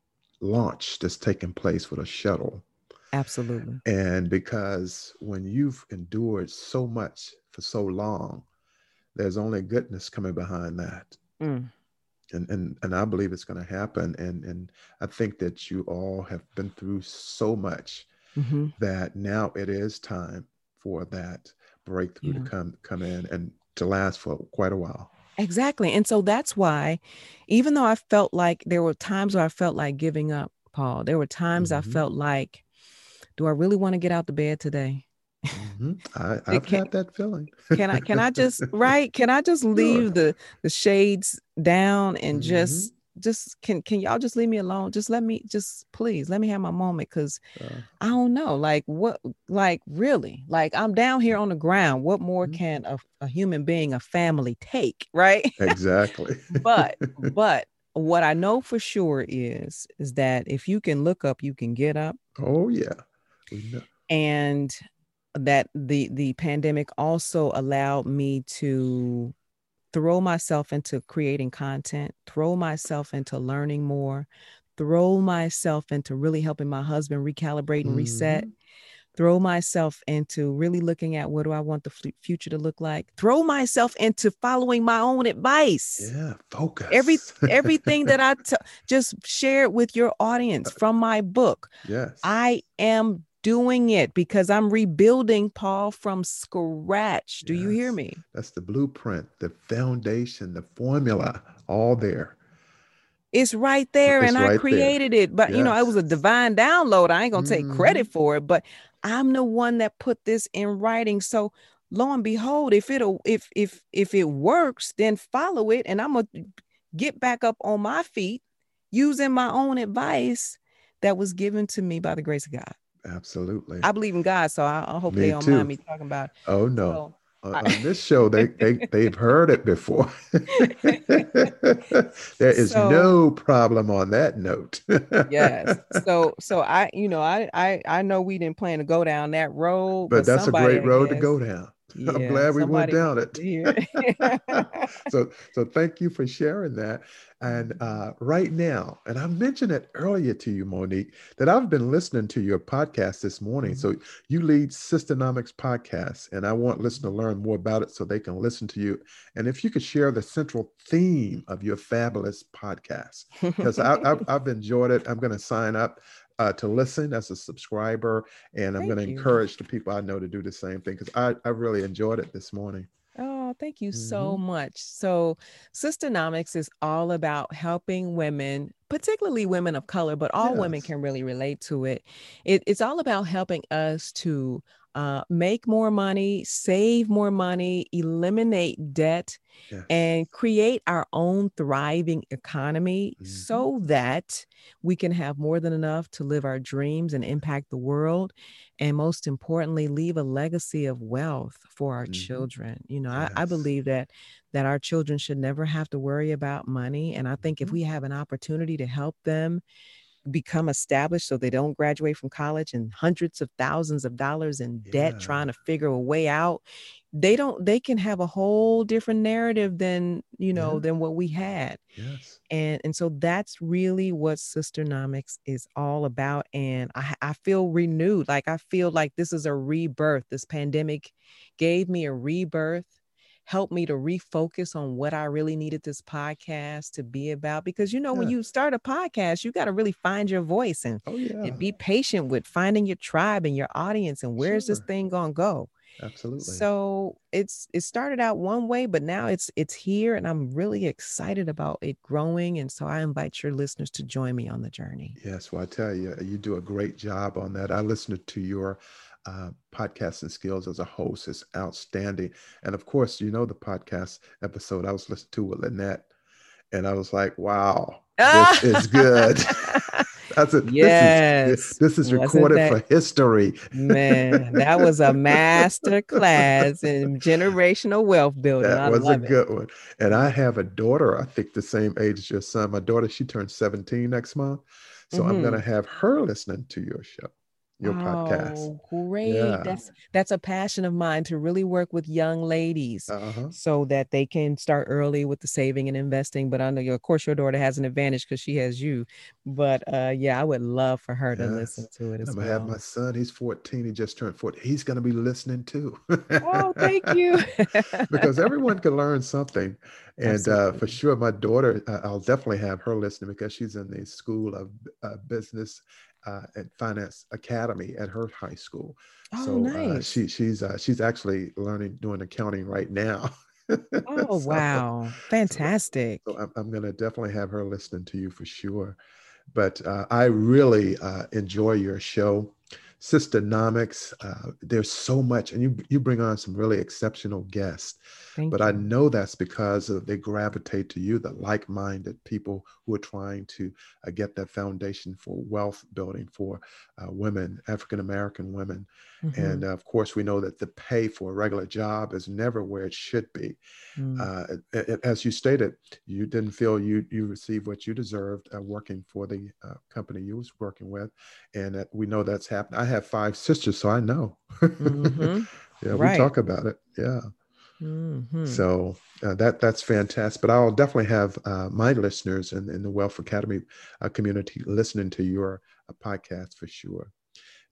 launch that's taking place with a shuttle. Absolutely. And because when you've endured so much for so long, there's only goodness coming behind that. Mm. And, and and I believe it's going to happen. And and I think that you all have been through so much mm-hmm. that now it is time for that breakthrough yeah. to come come in and to last for quite a while. Exactly. And so that's why, even though I felt like there were times where I felt like giving up, Paul, there were times mm-hmm. I felt like, do I really want to get out the bed today? Mm-hmm. I, have had that feeling. can I can I just right? Can I just leave sure. the the shades down and mm-hmm. just just can can y'all just leave me alone? Just let me just please let me have my moment because uh, i don't know like what like really like i'm down here on the ground. What more mm-hmm. can a, a human being a family take right? Exactly. But but what i know for sure is is that if you can look up you can get up. Oh yeah. And that the the pandemic also allowed me to throw myself into creating content, throw myself into learning more, throw myself into really helping my husband recalibrate and mm-hmm. reset, throw myself into really looking at what do I want the f- future to look like, throw myself into following my own advice. Yeah, focus. Every everything that I t- just shared with your audience uh, from my book. Yes. I am doing it because I'm rebuilding Paul from scratch. Do yes, you hear me? That's the blueprint, the foundation, the formula, all there. It's right there, it's and right I created there. it. But yes. you know, it was a divine download. I ain't gonna take mm-hmm. credit for it, but I'm the one that put this in writing. So lo and behold, if it'll if if if it works, then follow it, and I'm gonna get back up on my feet using my own advice that was given to me by the grace of God. Absolutely. I believe in God, so I, I hope me they don't too. mind me talking about. Oh no. So, uh, on, on this show, they they they've heard it before. there is so, no problem on that note. yes. So so I you know I I I know we didn't plan to go down that road, but, but that's a great road to go down. Yeah, I'm glad we went down it. so so thank you for sharing that. And uh, right now, and I mentioned it earlier to you, Monique, that I've been listening to your podcast this morning. Mm-hmm. So you lead Sisternomics podcast, and I want listeners to learn more about it so they can listen to you. And if you could share the central theme of your fabulous podcast, because I've, I've enjoyed it. I'm going to sign up uh, to listen as a subscriber. And I'm going to encourage the people I know to do the same thing because I, I really enjoyed it this morning. Oh, thank you mm-hmm. so much. So, Sisternomics is all about helping women, particularly women of color, but all yes. women can really relate to it. it. It's all about helping us to uh, make more money, save more money, eliminate debt, and create our own thriving economy mm-hmm. so that we can have more than enough to live our dreams and impact the world. And most importantly, leave a legacy of wealth for our mm-hmm. children. You know, yes. I, I believe that that our children should never have to worry about money. And I think mm-hmm. if we have an opportunity to help them become established so they don't graduate from college and hundreds of thousands of dollars in debt trying to figure a way out they don't they can have a whole different narrative than you know yeah. than what we had. Yes. And and so that's really what sisternomics is all about and i i feel renewed like i feel like this is a rebirth. This pandemic gave me a rebirth helped me to refocus on what I really needed this podcast to be about. Because you know, yeah. when you start a podcast, you got to really find your voice and, oh, yeah. and be patient with finding your tribe and your audience and where's sure. this thing gonna go. Absolutely. So it's it started out one way, but now it's it's here, and I'm really excited about it growing. And so I invite your listeners to join me on the journey. Yes, well, I tell you, you do a great job on that. I listened to your uh, podcasting skills as a host is outstanding. And of course, you know the podcast episode I was listening to with Lynette, and I was like, "Wow, this is good." That's it. Yes, this is, this is recorded that, for history. man, that was a master class in generational wealth building. That I was a good one. And I have a daughter. I think the same age as your son. My daughter, she turns seventeen next month, so mm-hmm. I'm going to have her listening to your show your oh, podcast. Great. Yeah. That's that's a passion of mine to really work with young ladies uh-huh. so that they can start early with the saving and investing. But I know of course your daughter has an advantage because she has you. But uh yeah, I would love for her to listen to it as I'm gonna have my son, he's 14, he just turned 14. He's gonna be listening too. oh, thank you. because everyone can learn something. And uh, for sure, my daughter, uh, I'll definitely have her listening because she's in the School of uh, Business uh, at Finance Academy at her high school. Oh, so nice. uh, she she's uh, she's actually learning doing accounting right now. Oh, so, wow. Fantastic. So, so I'm, I'm going to definitely have her listening to you for sure. But uh, I really uh, enjoy your show. Sisternomics, uh, there's so much, and you you bring on some really exceptional guests. Thank but you. I know that's because of, they gravitate to you, the like-minded people who are trying to uh, get that foundation for wealth building for uh, women, African American women, Mhm. and uh, of course we know that the pay for a regular job is never where it should be. Mm. Uh, it- it- as you stated, you didn't feel you you received what you deserved uh, working for the uh, company you was working with, and we know that's happened. I have five sisters, so I know. Mhm. yeah, Right. we talk about it. Yeah. Mhm. So uh, that that's fantastic. But I'll definitely have uh, my listeners in, in the Wealth Academy uh, community listening to your uh, podcast for sure.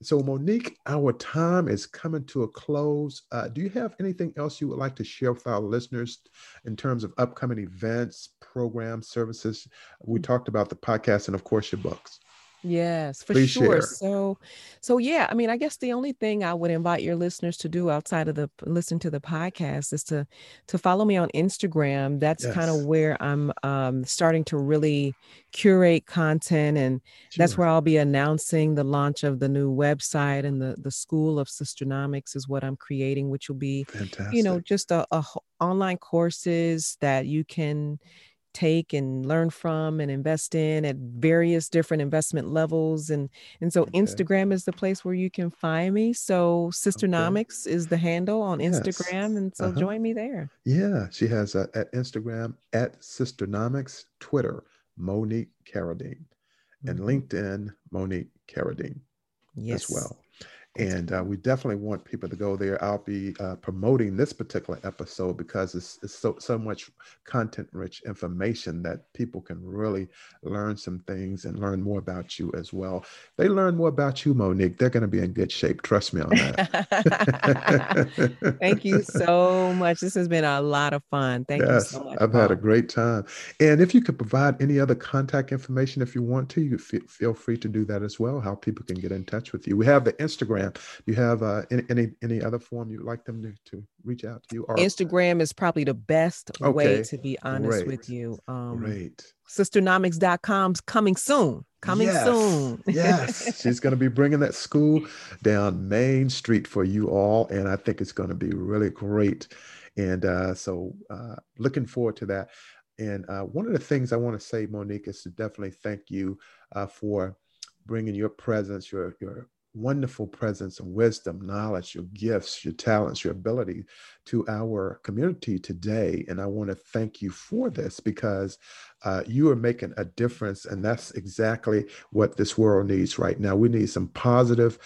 So Monique, our time is coming to a close. Uh, do you have anything else you would like to share with our listeners in terms of upcoming events, programs, services? We talked about the podcast and of course your books. Yes, for Please sure. share. So, so yeah, I mean, I guess the only thing I would invite your listeners to do outside of the listen to the podcast is to to follow me on Instagram. That's kind of where I'm um, starting to really curate content, and that's where I'll be announcing the launch of the new website and the the School of Sisternomics is what I'm creating, which will be Fantastic. you know just a, a online courses that you can take and learn from and invest in at various different investment levels and and so Okay. instagram is the place where you can find me so sisternomics is the handle on Yes. instagram and so Uh-huh. join me there Yeah, she has uh, at Instagram at Sisternomics, Twitter Monique Caradine, and Mhm. LinkedIn Monique Caradine yes as well. And uh, we definitely want people to go there. I'll be uh, promoting this particular episode because it's, it's so so much content-rich information that people can really learn some things and learn more about you as well. They learn more about you, Monique. They're going to be in good shape. Trust me on that. thank you so much this has been a lot of fun thank you so much I've had a great time. And if you could provide any other contact information if you want to, you fe- feel free to do that as well. How people can get in touch with you. We have the Instagram. You have uh, any, any any other form you'd like them to, to reach out to you? Or instagram is probably the best Okay, way to be honest great, with you um great. sisternomics.com's coming soon coming Yes, soon yes, she's going to be bringing that school down Main Street for you all, and I think it's going to be really great. And uh, so, uh, looking forward to that. And uh, one of the things I want to say, Monique, is to definitely thank you uh, for bringing your presence, your your wonderful presence and wisdom, knowledge, your gifts, your talents, your ability to our community today. And I want to thank you for this because uh, you are making a difference. And that's exactly what this world needs right now. We need some positive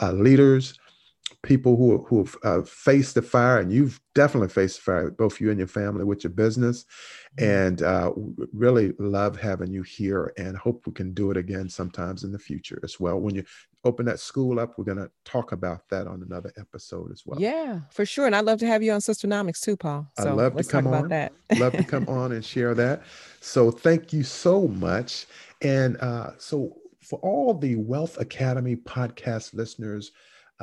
uh, leaders, people who, who have uh, faced the fire, and you've definitely faced the fire, both you and your family with your business. And uh, really love having you here and hope we can do it again sometimes in the future as well. When you open that school up, we're going to talk about that on another episode as well. Yeah, for sure. And I'd love to have you on Sisternomics too, Paul. I'd love to come talk about on. that. love to come on and share that. So thank you so much. And uh, so for all the Wealth Academy podcast listeners,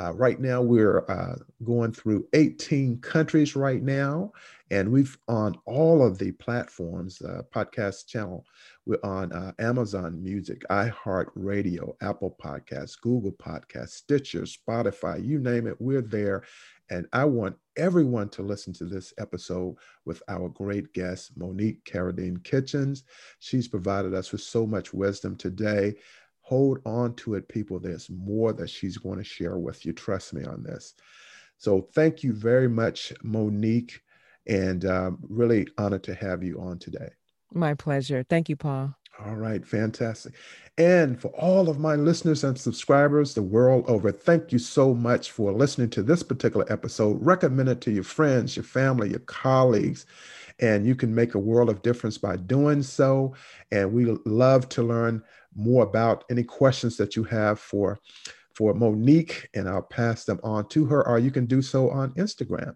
uh, right now we're uh, going through 18 countries right now, and we've on all of the platforms, uh, podcast channel. We're on uh, Amazon Music, iHeartRadio, Apple Podcasts, Google Podcasts, Stitcher, Spotify, you name it, we're there. And I want everyone to listen to this episode with our great guest, Monique Caradine Kitchens. She's provided us with so much wisdom today. Hold on to it, people. There's more that she's going to share with you. Trust me on this. So, thank you very much, Monique, and um, really honored to have you on today. My pleasure. Thank you, Paul. All right, fantastic. And for all of my listeners and subscribers the world over, thank you so much for listening to this particular episode. Recommend it to your friends, your family, your colleagues, and you can make a world of difference by doing so. And we love to learn more about any questions that you have for for Monique, and I'll pass them on to her, or you can do so on Instagram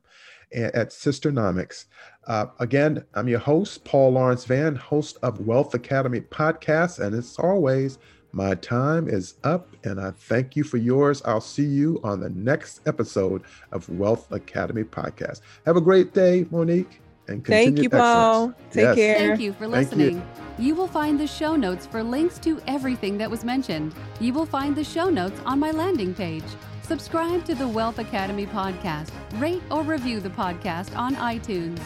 at Sisternomics. Uh, again, I'm your host, Paul Lawrence Vann, host of Wealth Academy podcast. And as always, my time is up and I thank you for yours. I'll see you on the next episode of Wealth Academy podcast. Have a great day, Monique. And Thank you, Paul. excellence. Take Yes. care. Thank you for Thank you. listening. You. will find the show notes for links to everything that was mentioned. You will find the show notes on my landing page. Subscribe to the Wealth Academy podcast. Rate or review the podcast on iTunes.